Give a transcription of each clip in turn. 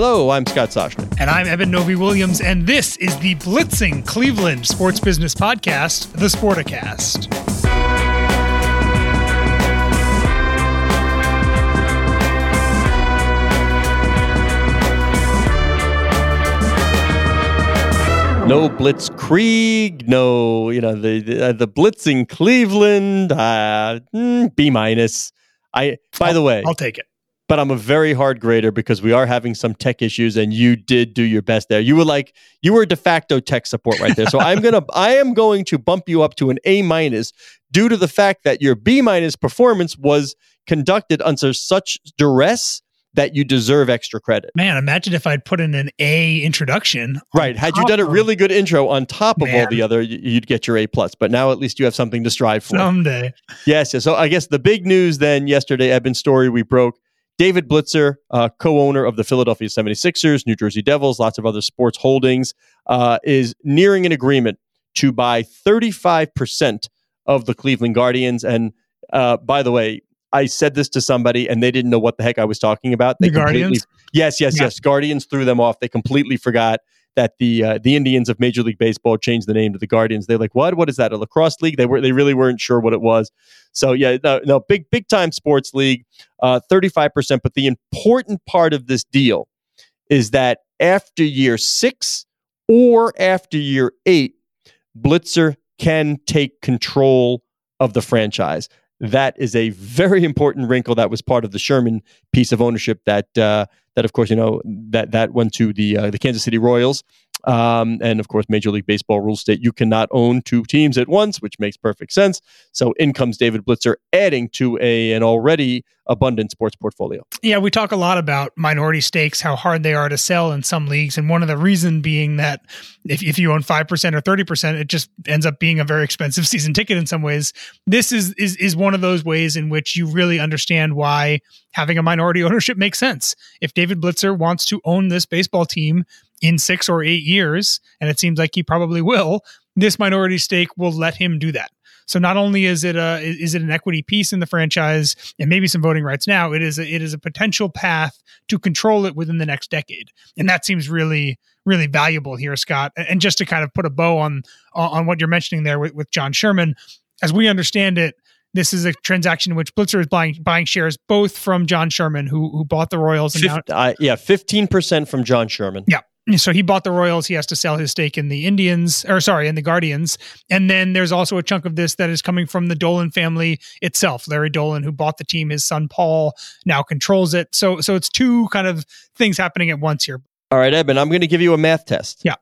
Hello, I'm Scott Soshnick. And I'm Eben Novy Williams, and this is the Blitzing Cleveland Sports Business Podcast, the Sporticast. No Blitzkrieg, no, you know, the the, uh, the Blitzing Cleveland, uh, mm, B minus. I, by I'll, the way, I'll take it but I'm a very hard grader because we are having some tech issues and you did do your best there. You were like you were de facto tech support right there. So I'm going to I am going to bump you up to an A minus due to the fact that your B minus performance was conducted under such duress that you deserve extra credit. Man, imagine if I'd put in an A introduction. Right. Had you done a really good intro on top of Man. all the other, you'd get your A plus. But now at least you have something to strive for. Someday. Yes. yes. So I guess the big news then yesterday, Eben story we broke David Blitzer, uh, co owner of the Philadelphia 76ers, New Jersey Devils, lots of other sports holdings, uh, is nearing an agreement to buy 35% of the Cleveland Guardians. And uh, by the way, I said this to somebody and they didn't know what the heck I was talking about. They the Guardians? Yes, yes, yeah. yes. Guardians threw them off. They completely forgot that the uh, the Indians of Major League Baseball changed the name to the Guardians. They're like, what? What is that? A lacrosse league? They were they really weren't sure what it was. So yeah, no, no big big time sports league, thirty five percent. But the important part of this deal is that after year six or after year eight, Blitzer can take control of the franchise. That is a very important wrinkle that was part of the Sherman piece of ownership that uh, that of course you know that that went to the uh, the Kansas City Royals um, and of course, Major League Baseball rules state you cannot own two teams at once, which makes perfect sense. So in comes David Blitzer, adding to a an already abundant sports portfolio. Yeah, we talk a lot about minority stakes, how hard they are to sell in some leagues, and one of the reason being that if, if you own five percent or thirty percent, it just ends up being a very expensive season ticket in some ways. This is is is one of those ways in which you really understand why having a minority ownership makes sense. If David Blitzer wants to own this baseball team in six or eight years, and it seems like he probably will, this minority stake will let him do that. So not only is it a is it an equity piece in the franchise and maybe some voting rights now, it is a, it is a potential path to control it within the next decade, and that seems really really valuable here, Scott. And just to kind of put a bow on on what you're mentioning there with, with John Sherman, as we understand it, this is a transaction in which Blitzer is buying buying shares both from John Sherman, who who bought the Royals. And now, uh, yeah, fifteen percent from John Sherman. Yeah, so he bought the Royals. He has to sell his stake in the Indians, or sorry, in the Guardians. And then there's also a chunk of this that is coming from the Dolan family itself. Larry Dolan, who bought the team, his son Paul now controls it. So, so it's two kind of things happening at once here. All right, Eben, I'm going to give you a math test. Yeah,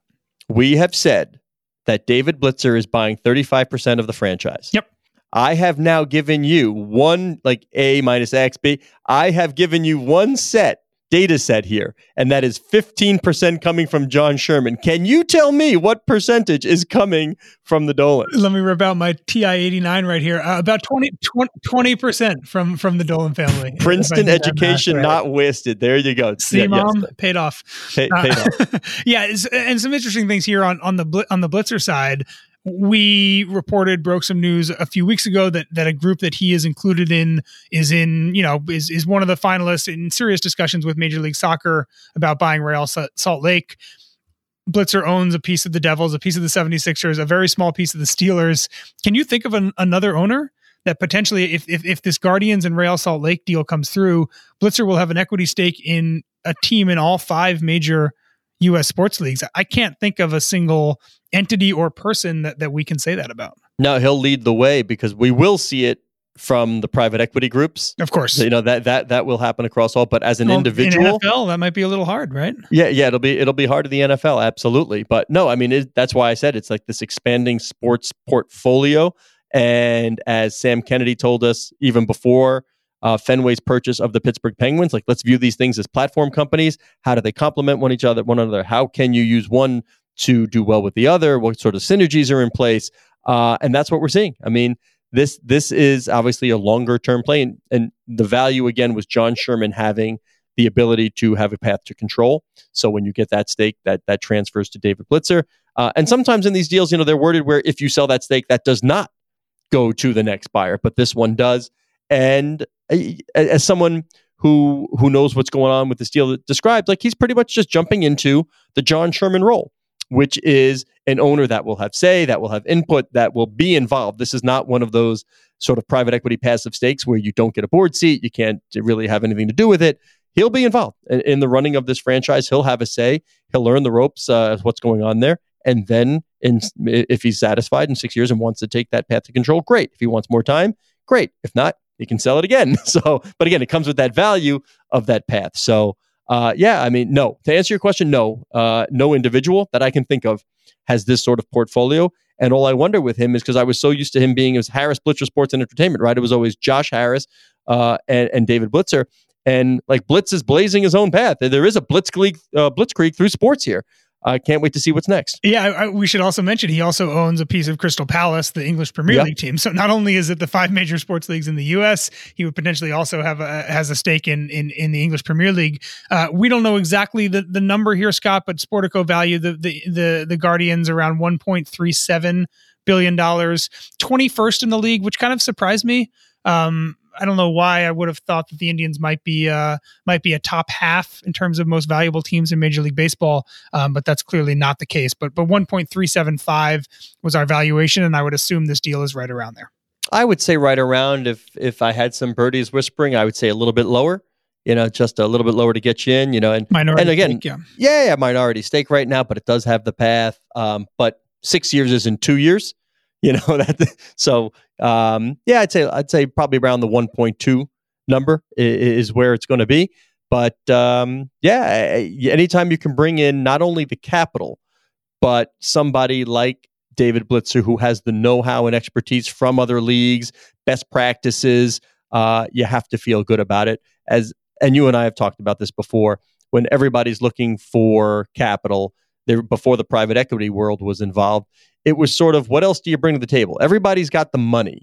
we have said that David Blitzer is buying 35 percent of the franchise. Yep. I have now given you one like A minus X B. I have given you one set data set here, and that is 15% coming from John Sherman. Can you tell me what percentage is coming from the Dolan? Let me rip out my TI 89 right here. Uh, about 20, 20% from, from the Dolan family. Princeton education right. not wasted. There you go. See, yeah, mom, yes. paid off. Pay, paid uh, off. yeah, and some interesting things here on, on the on the Blitzer side we reported broke some news a few weeks ago that that a group that he is included in is in you know is is one of the finalists in serious discussions with Major League Soccer about buying Real Salt Lake. Blitzer owns a piece of the Devils, a piece of the 76ers, a very small piece of the Steelers. Can you think of an, another owner that potentially, if if, if this Guardians and Real Salt Lake deal comes through, Blitzer will have an equity stake in a team in all five major U.S. sports leagues. I can't think of a single entity or person that, that we can say that about. No, he'll lead the way because we will see it from the private equity groups. Of course. You know that that that will happen across all, but as an well, individual in NFL, that might be a little hard, right? Yeah, yeah, it'll be it'll be hard in the NFL, absolutely. But no, I mean it, that's why I said it's like this expanding sports portfolio and as Sam Kennedy told us even before uh, Fenway's purchase of the Pittsburgh Penguins, like let's view these things as platform companies. How do they complement one each other, one another? How can you use one to do well with the other? What sort of synergies are in place? Uh, and that's what we're seeing. I mean, this this is obviously a longer term play, and, and the value again was John Sherman having the ability to have a path to control. So when you get that stake, that that transfers to David Blitzer. Uh, and sometimes in these deals, you know, they're worded where if you sell that stake, that does not go to the next buyer, but this one does. And uh, as someone who who knows what's going on with this deal described, like he's pretty much just jumping into the John Sherman role which is an owner that will have say, that will have input, that will be involved. This is not one of those sort of private equity passive stakes where you don't get a board seat, you can't really have anything to do with it. He'll be involved in, in the running of this franchise. He'll have a say. He'll learn the ropes uh, what's going on there. And then, in, if he's satisfied in six years and wants to take that path to control, great. If he wants more time, great. If not, he can sell it again. So, but again, it comes with that value of that path. So, uh, yeah, I mean, no. To answer your question, no. Uh, no individual that I can think of has this sort of portfolio. And all I wonder with him is because I was so used to him being as Harris Blitzer Sports and Entertainment, right? It was always Josh Harris uh, and, and David Blitzer. And like Blitz is blazing his own path. There is a Blitzkrieg, uh, Blitzkrieg through sports here. I can't wait to see what's next. Yeah, I, I, we should also mention he also owns a piece of Crystal Palace, the English Premier yep. League team. So not only is it the five major sports leagues in the U.S., he would potentially also have a, has a stake in in, in the English Premier League. Uh, we don't know exactly the, the number here, Scott, but Sportico value the the the, the Guardians around one point three seven billion dollars, twenty first in the league, which kind of surprised me. Um, I don't know why I would have thought that the Indians might be uh, might be a top half in terms of most valuable teams in Major League Baseball, um, but that's clearly not the case. But but one point three seven five was our valuation, and I would assume this deal is right around there. I would say right around. If if I had some birdies whispering, I would say a little bit lower. You know, just a little bit lower to get you in. You know, and minority and again, stake, yeah. yeah, yeah, minority stake right now, but it does have the path. Um, but six years is in two years. You know that. So um, yeah, I'd say I'd say probably around the 1.2 number is, is where it's going to be. But um, yeah, anytime you can bring in not only the capital, but somebody like David Blitzer who has the know-how and expertise from other leagues, best practices, uh, you have to feel good about it. As and you and I have talked about this before. When everybody's looking for capital, there before the private equity world was involved, it was sort of what else do you bring to the table? Everybody's got the money.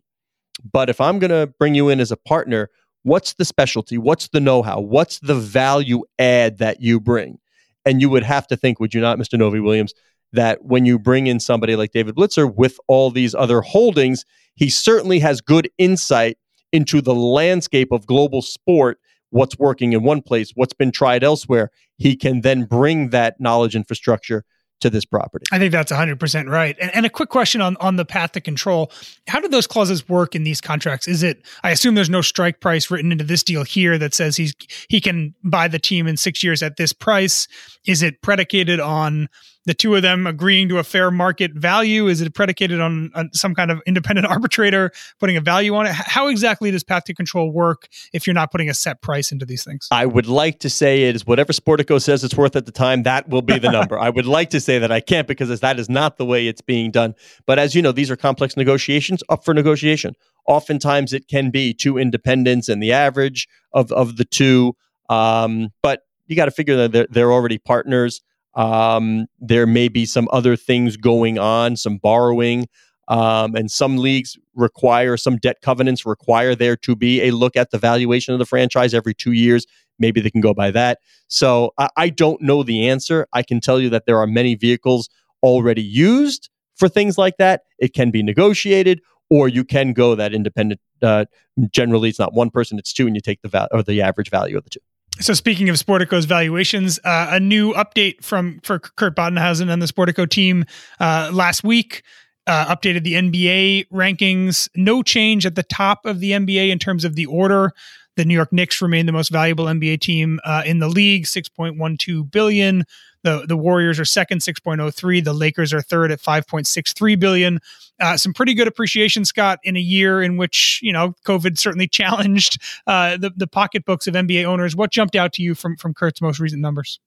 But if I'm going to bring you in as a partner, what's the specialty? What's the know how? What's the value add that you bring? And you would have to think, would you not, Mr. Novy Williams, that when you bring in somebody like David Blitzer with all these other holdings, he certainly has good insight into the landscape of global sport, what's working in one place, what's been tried elsewhere. He can then bring that knowledge infrastructure to this property. I think that's 100% right. And, and, a quick question on, on the path to control. How do those clauses work in these contracts? Is it, I assume there's no strike price written into this deal here that says he's he can buy the team in six years at this price. Is it predicated on the two of them agreeing to a fair market value? Is it predicated on, on, some kind of independent arbitrator putting a value on it? How exactly does path to control work if you're not putting a set price into these things? I would like to say it is whatever Sportico says it's worth at the time, that will be the number. I would like to say that I can't because that is not the way it's being done. But as you know, these are complex negotiations up for negotiation. Oftentimes it can be two independents and the average of, of the two. Um, but you got to figure that they're, they're already partners. Um, there may be some other things going on, some borrowing, um, and some leagues require some debt covenants require there to be a look at the valuation of the franchise every two years. Maybe they can go by that. So I, I don't know the answer. I can tell you that there are many vehicles already used for things like that. It can be negotiated, or you can go that independent. Uh, generally, it's not one person; it's two, and you take the val- or the average value of the two. So speaking of Sportico's valuations, uh, a new update from for Kurt Badenhausen and the Sportico team uh, last week. uh, updated the NBA rankings. No change at the top of the NBA in terms of the order. The New York Knicks remain the most valuable NBA team uh, in the league, 6.12 billion. The the Warriors are second, 6.03. The Lakers are third at 5.63 billion. Uh, some pretty good appreciation, Scott, in a year in which you know COVID certainly challenged uh, the the pocketbooks of NBA owners. What jumped out to you from from Kurt's most recent numbers?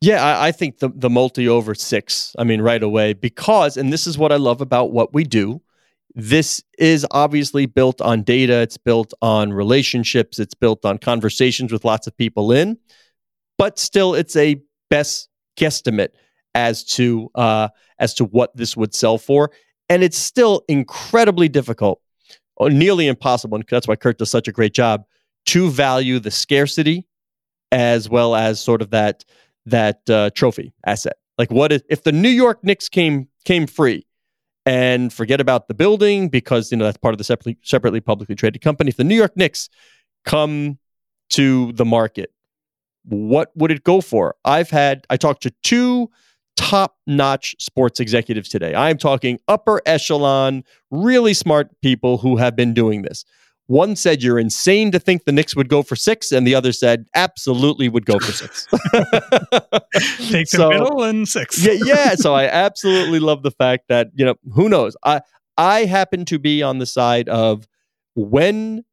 Yeah, I, I think the the multi over six. I mean, right away because, and this is what I love about what we do this is obviously built on data it's built on relationships it's built on conversations with lots of people in but still it's a best guesstimate as to uh, as to what this would sell for and it's still incredibly difficult or nearly impossible and that's why kurt does such a great job to value the scarcity as well as sort of that that uh, trophy asset like what if, if the new york knicks came came free and forget about the building because you know that's part of the separately separately publicly traded company. If the New York Knicks come to the market, what would it go for? I've had I talked to two top-notch sports executives today. I'm talking upper echelon, really smart people who have been doing this. One said you're insane to think the Knicks would go for six, and the other said absolutely would go for six. Take the so, middle and six. yeah, yeah. So I absolutely love the fact that you know who knows. I I happen to be on the side of when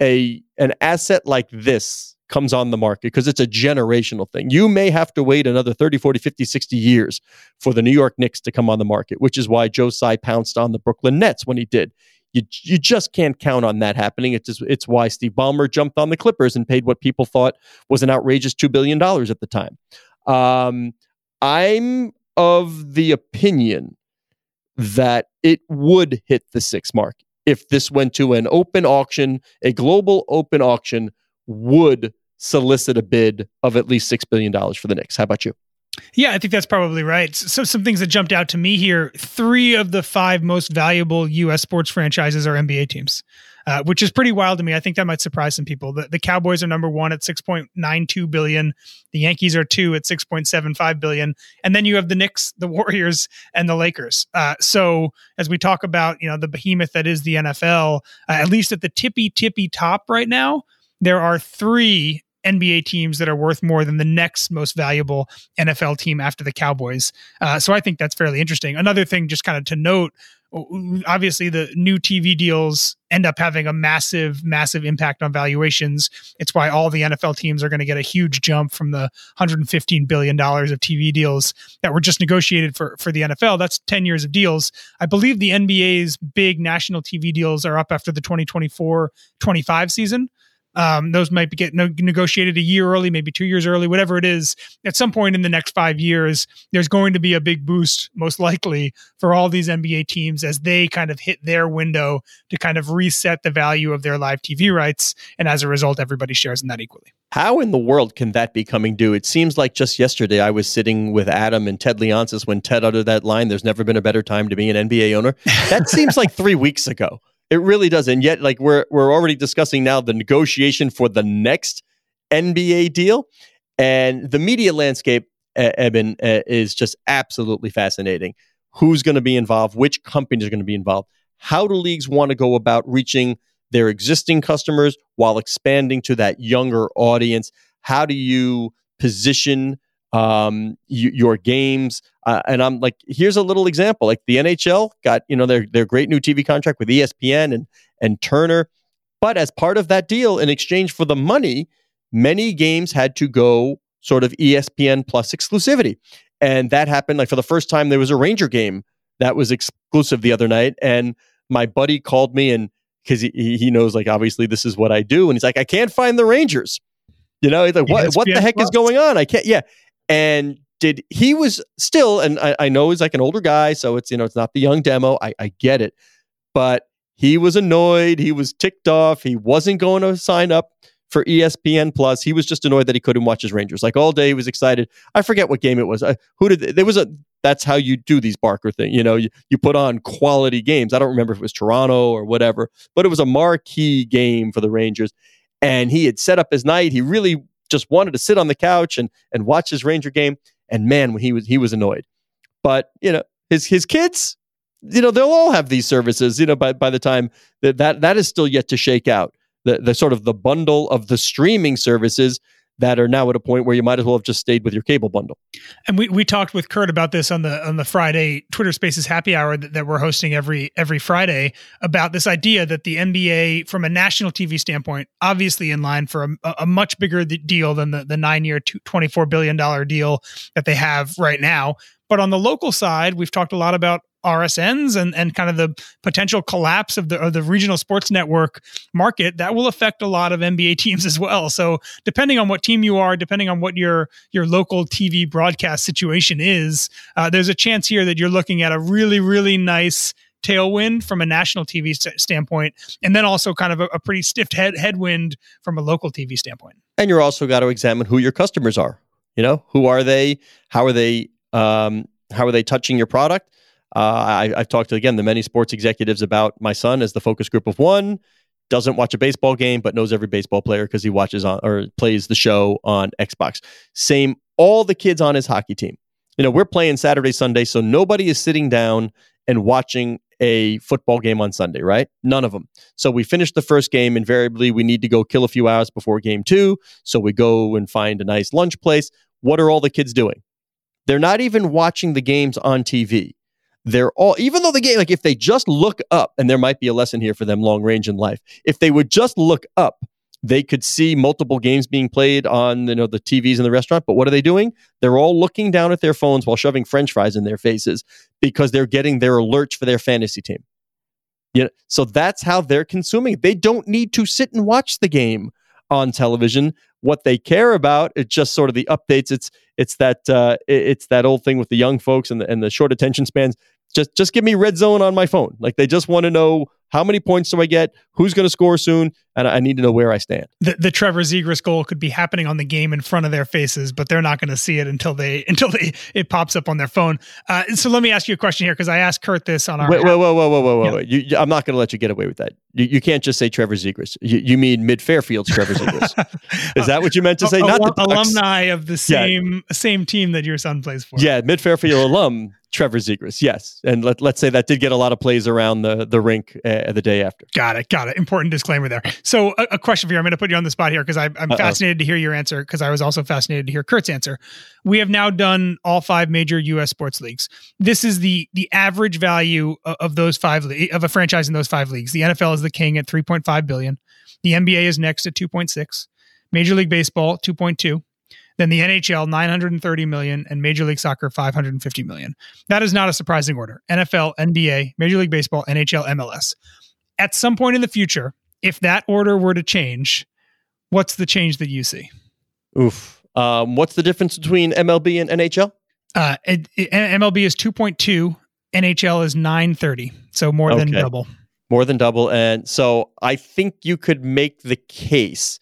a an asset like this comes on the market because it's a generational thing. You may have to wait another 30, 40, 50, 60 years for the New York Knicks to come on the market, which is why Joe Tsai pounced on the Brooklyn Nets when he did. You you just can't count on that happening. It's just, it's why Steve Ballmer jumped on the Clippers and paid what people thought was an outrageous two billion dollars at the time. Um, I'm of the opinion that it would hit the six mark if this went to an open auction, a global open auction would solicit a bid of at least six billion dollars for the Knicks. How about you? Yeah, I think that's probably right. So, some things that jumped out to me here: three of the five most valuable U.S. sports franchises are NBA teams, uh, which is pretty wild to me. I think that might surprise some people. The, the Cowboys are number one at six point nine two billion. The Yankees are two at six point seven five billion, and then you have the Knicks, the Warriors, and the Lakers. Uh, so, as we talk about, you know, the behemoth that is the NFL, uh, at least at the tippy tippy top right now, there are three NBA teams that are worth more than the next most valuable NFL team after the Cowboys. Uh, so I think that's fairly interesting. Another thing, just kind of to note, obviously the new TV deals end up having a massive, massive impact on valuations. It's why all the NFL teams are going to get a huge jump from the 115 billion dollars of TV deals that were just negotiated for for the NFL. That's 10 years of deals. I believe the NBA's big national TV deals are up after the 2024-25 season. Um, those might be get no, negotiated a year early, maybe two years early, whatever it is. At some point in the next five years, there's going to be a big boost, most likely, for all these NBA teams as they kind of hit their window to kind of reset the value of their live TV rights. And as a result, everybody shares in that equally. How in the world can that be coming due? It seems like just yesterday I was sitting with Adam and Ted Leonsis when Ted uttered that line, There's never been a better time to be an NBA owner. That seems like three weeks ago. It really does. And yet, like we're we're already discussing now the negotiation for the next NBA deal, and the media landscape, uh, Eben, uh, is just absolutely fascinating. Who's going to be involved? Which companies are going to be involved? How do leagues want to go about reaching their existing customers while expanding to that younger audience? How do you position um, y- your games. Uh, and I'm like, here's a little example. Like the NHL got, you know, their their great new TV contract with ESPN and and Turner. But as part of that deal, in exchange for the money, many games had to go sort of ESPN plus exclusivity. And that happened like for the first time there was a Ranger game that was exclusive the other night. And my buddy called me and because he, he knows like obviously this is what I do. And he's like, I can't find the Rangers. You know, he's like, what, what the heck plus. is going on? I can't, yeah and did he was still and I, I, know he's like an older guy so it's you know it's not the young demo I, I get it but he was annoyed he was ticked off he wasn't going to sign up for espn plus he was just annoyed that he couldn't watch his rangers like all day he was excited i forget what game it was uh, who did there was a that's how you do these barker thing you know you, you put on quality games i don't remember if it was toronto or whatever but it was a marquee game for the rangers and he had set up his night he really just wanted to sit on the couch and and watch his Ranger game. And man, when he was he was annoyed. But you know, his his kids, you know, they'll all have these services, you know, by, by the time that, that that is still yet to shake out. The, the sort of the bundle of the streaming services that are now at a point where you might as well have just stayed with your cable bundle. And we, we talked with Kurt about this on the on the Friday Twitter Spaces happy hour that, that we're hosting every every Friday about this idea that the NBA from a national TV standpoint obviously in line for a, a much bigger deal than the the 9-year 24 billion dollar deal that they have right now. But on the local side, we've talked a lot about RSNs and, and kind of the potential collapse of the of the regional sports network market, that will affect a lot of NBA teams as well. So depending on what team you are, depending on what your your local TV broadcast situation is, uh, there's a chance here that you're looking at a really really nice tailwind from a national TV st- standpoint, and then also kind of a, a pretty stiff head headwind from a local TV standpoint. And you're also got to examine who your customers are. You know, who are they? How are they? Um, how are they touching your product? Uh, I, have talked to again the many sports executives about my son as the focus group of one. Doesn't watch a baseball game, but knows every baseball player because he watches on or plays the show on Xbox. Same, all the kids on his hockey team. You know, we're playing Saturday, Sunday, so nobody is sitting down and watching a football game on Sunday, right? None of them. So we finish the first game. Invariably, we need to go kill a few hours before game two. So we go and find a nice lunch place. What are all the kids doing? They're not even watching the games on TV they're all even though the game like if they just look up and there might be a lesson here for them long range in life if they would just look up they could see multiple games being played on you know the TVs in the restaurant but what are they doing? They're all looking down at their phones while shoving french fries in their faces because they're getting their alerts for their fantasy team. Yeah so that's how they're consuming they don't need to sit and watch the game on television. What they care about it's just sort of the updates. It's it's that uh, it's that old thing with the young folks and the, and the short attention spans just just give me red zone on my phone like they just want to know how many points do I get? Who's going to score soon? And I need to know where I stand. The, the Trevor Zegras goal could be happening on the game in front of their faces, but they're not going to see it until they until they it pops up on their phone. Uh, so let me ask you a question here because I asked Kurt this on our. Wait, wait, wait, wait, wait, wait. wait. You, I'm not going to let you get away with that. You, you can't just say Trevor Zegras. You, you mean Mid Fairfield's Trevor Zegras? Is that what you meant to say? Not the alumni of the same yeah. same team that your son plays for. Yeah, Mid Fairfield alum Trevor Zegras, yes, and let, let's say that did get a lot of plays around the the rink uh, the day after. Got it, got it. Important disclaimer there. So, a, a question for you. I'm going to put you on the spot here because I'm Uh-oh. fascinated to hear your answer because I was also fascinated to hear Kurt's answer. We have now done all five major U.S. sports leagues. This is the the average value of, of those five of a franchise in those five leagues. The NFL is the king at 3.5 billion. The NBA is next at 2.6. Major League Baseball 2.2 then the NHL 930 million and Major League Soccer 550 million. That is not a surprising order. NFL, NBA, Major League Baseball, NHL, MLS. At some point in the future, if that order were to change, what's the change that you see? Oof. Um, what's the difference between MLB and NHL? Uh, it, it, MLB is 2.2, NHL is 930, so more okay. than double. More than double. And so I think you could make the case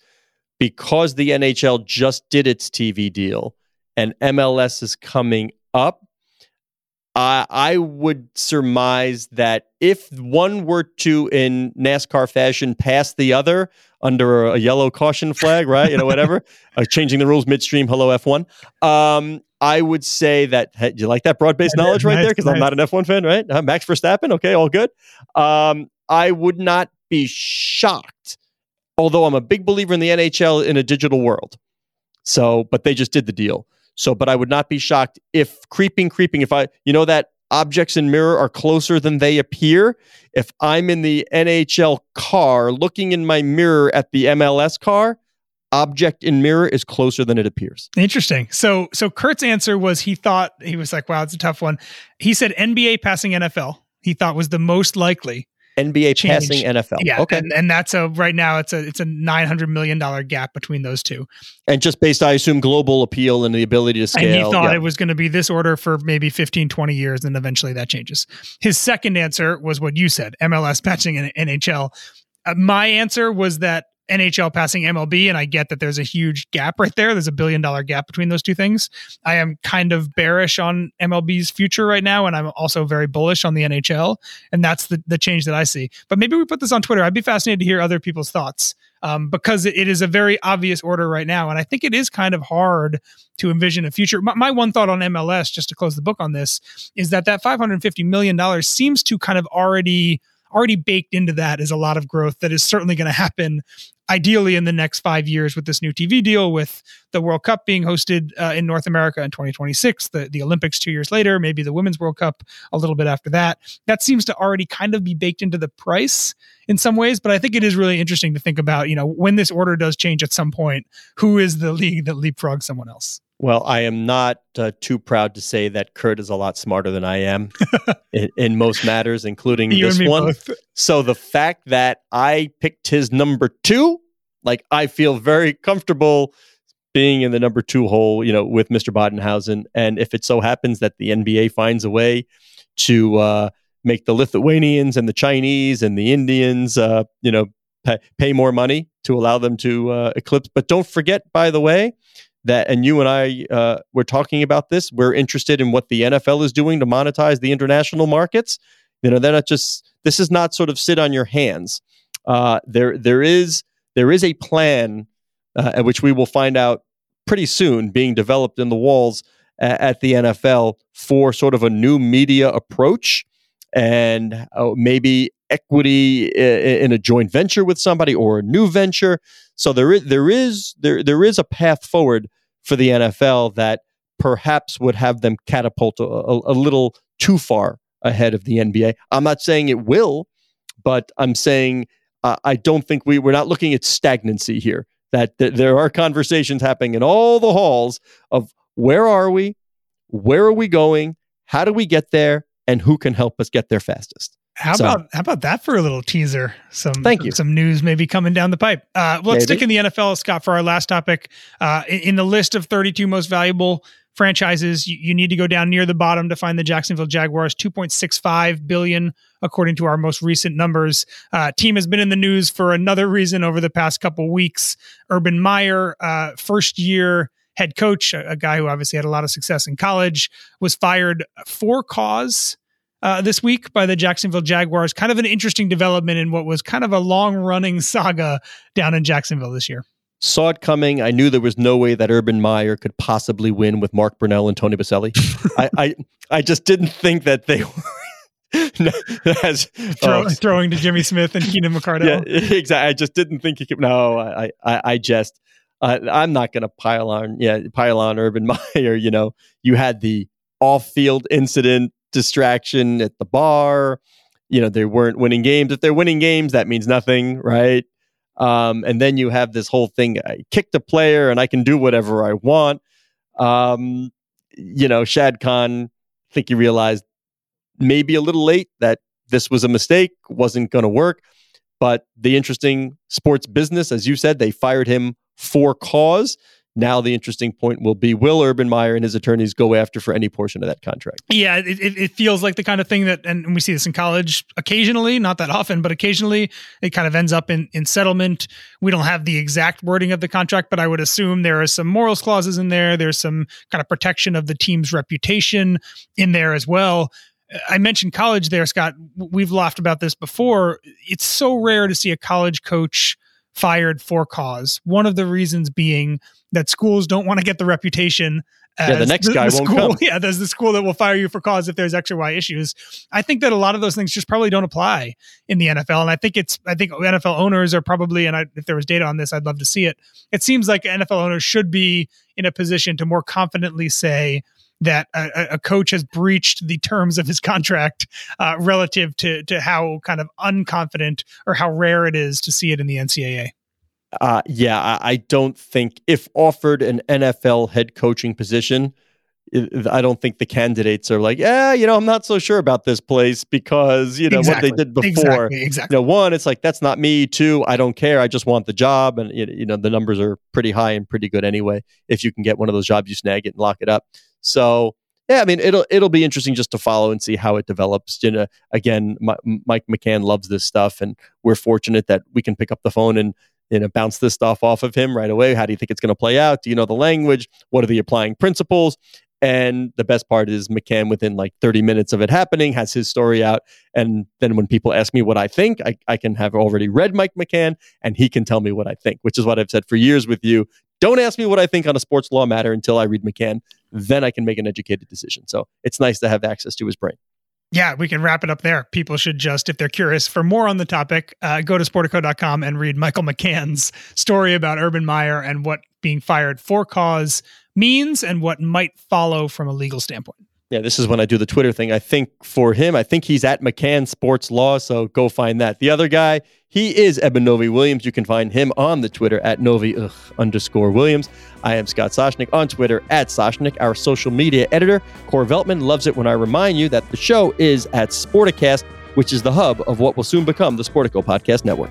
because the NHL just did its TV deal and MLS is coming up, uh, I would surmise that if one were to, in NASCAR fashion, pass the other under a, yellow caution flag, right? You know, whatever, uh, changing the rules midstream. Hello, F1. Um, I would say that hey, you like that broad based knowledge right nice, there because nice. I'm not an F1 fan, right? Uh, Max Verstappen, okay, all good. Um, I would not be shocked although I'm a big believer in the NHL in a digital world. So, but they just did the deal. So, but I would not be shocked if creeping, creeping, if I, you know, that objects in mirror are closer than they appear. If I'm in the NHL car looking in my mirror at the MLS car, object in mirror is closer than it appears. Interesting. So, so Kurt's answer was he thought he was like, wow, it's a tough one. He said NBA passing NFL. He thought was the most likely. NBA change. passing NFL. Yeah, okay, and, and that's a right now it's a it's a nine hundred million dollar gap between those two. And just based, I assume, global appeal and the ability to scale. And he thought yeah. it was going to be this order for maybe 15, 20 years, and eventually that changes. His second answer was what you said: MLS patching in NHL. Uh, my answer was that NHL passing MLB, and I get that there's a huge gap right there. There's a billion dollar gap between those two things. I am kind of bearish on MLB's future right now, and I'm also very bullish on the NHL, and that's the the change that I see. But maybe we put this on Twitter. I'd be fascinated to hear other people's thoughts um, because it is a very obvious order right now, and I think it is kind of hard to envision a future. My, my one thought on MLS, just to close the book on this, is that that 550 million dollars seems to kind of already already baked into that is a lot of growth that is certainly going to happen ideally in the next five years with this new TV deal, with the World Cup being hosted uh, in North America in 2026, the, the Olympics two years later, maybe the Women's World Cup a little bit after that. That seems to already kind of be baked into the price in some ways, but I think it is really interesting to think about, you know, when this order does change at some point, who is the league that leapfrogs someone else? Well, I am not uh, too proud to say that Kurt is a lot smarter than I am in, in, most matters, including you this one. Both. So the fact that I picked his number two, like I feel very comfortable being in the number two hole, you know, with Mr. Badenhausen. And if it so happens that the NBA finds a way to uh, make the Lithuanians and the Chinese and the Indians, uh, you know, pay, pay, more money to allow them to uh, eclipse. But don't forget, by the way, that and you and I uh, were talking about this. We're interested in what the NFL is doing to monetize the international markets. You know, they're not just this is not sort of sit on your hands. Uh, there there is there is a plan uh, which we will find out pretty soon being developed in the walls at, at the NFL for sort of a new media approach and uh, maybe equity in a joint venture with somebody or a new venture. So there is there is there there is a path forward for the NFL that perhaps would have them catapult a, a, little too far ahead of the NBA. I'm not saying it will, but I'm saying uh, I don't think we we're not looking at stagnancy here. That th- there are conversations happening in all the halls of where are we, where are we going, how do we get there, and who can help us get there fastest. How so, about how about that for a little teaser? Some thank you. Some news maybe coming down the pipe. Uh, let's maybe. stick in the NFL, Scott, for our last topic. Uh, in, in, the list of 32 most valuable franchises, you, you, need to go down near the bottom to find the Jacksonville Jaguars. 2.65 billion, according to our most recent numbers. Uh, team has been in the news for another reason over the past couple weeks. Urban Meyer, uh, first year head coach, a, a guy who obviously had a lot of success in college, was fired for cause uh, this week by the Jacksonville Jaguars. Kind of an interesting development in what was kind of a long running saga down in Jacksonville this year. Saw it coming. I knew there was no way that Urban Meyer could possibly win with Mark Brunell and Tony Boselli. I, I, I just didn't think that they were. as, Throw, oh, throwing to Jimmy Smith and Keenan McCardell. Yeah, exactly. I just didn't think he could. No, I, I, I just, uh, I'm not going to pile on. Yeah, pile on Urban Meyer. You know, you had the off-field incident distraction at the bar. You know, they weren't winning games. If they're winning games, that means nothing, right? Um, and then you have this whole thing I kicked a player and I can do whatever I want. Um, you know, Shad Khan, I think he realized maybe a little late that this was a mistake, wasn't going to work. But the interesting sports business, as you said, they fired him for cause. Now the interesting point will be: Will Urban Meyer and his attorneys go after for any portion of that contract? Yeah, it, it, feels like the kind of thing that, and we see this in college occasionally, not that often, but occasionally it kind of ends up in in settlement. We don't have the exact wording of the contract, but I would assume there are some morals clauses in there. There's some kind of protection of the team's reputation in there as well. I mentioned college there, Scott. We've laughed about this before. It's so rare to see a college coach fired for cause. One of the reasons being that schools don't want to get the reputation yeah, the next the, guy the won't school, come. Yeah, there's the school that will fire you for cause if there's X or Y issues. I think that a lot of those things just probably don't apply in the NFL, and I think it's I think NFL owners are probably, and I, if there was data on this, I'd love to see it. It seems like NFL owners should be in a position to more confidently say that a, a coach has breached the terms of his contract uh, relative to to how kind of unconfident or how rare it is to see it in the NCAA. Uh, yeah, I, I, don't think if offered an NFL head coaching position, I don't think the candidates are like, yeah, you know, I'm not so sure about this place because you know exactly. what they did before. Exactly. exactly. You know, one, it's like that's not me. Two, I don't care. I just want the job, and you know, the numbers are pretty high and pretty good anyway. If you can get one of those jobs, you snag it and lock it up. So yeah, I mean, it'll it'll be interesting just to follow and see how it develops. You know, again, Mike McCann loves this stuff, and we're fortunate that we can pick up the phone and you know, bounce this stuff off of him right away. How do you think it's going to play out? Do you know the language? What are the applying principles? And the best part is McCann, within like 30 minutes of it happening, has his story out. And then when people ask me what I think, I, I can have already read Mike McCann and he can tell me what I think, which is what I've said for years with you. Don't ask me what I think on a sports law matter until I read McCann. Then I can make an educated decision. So it's nice to have access to his brain yeah, we can wrap it up there. People should just, if they're curious for more on the topic, uh, go to sportico.com and read Michael McCann's story about Urban Meyer and what being fired for cause means and what might follow from a legal standpoint. Yeah, this is when I do the Twitter thing. I think for him, I think he's at McCann Sports Law, so go find that. The other guy, he is Eben Novy Williams. You can find him on the Twitter at Novy ugh, underscore Williams. I am Scott Soshnick on Twitter at Soshnick, our social media editor. Core Veltman loves it when I remind you that the show is at Sporticast, which is the hub of what will soon become the Sportico Podcast Network.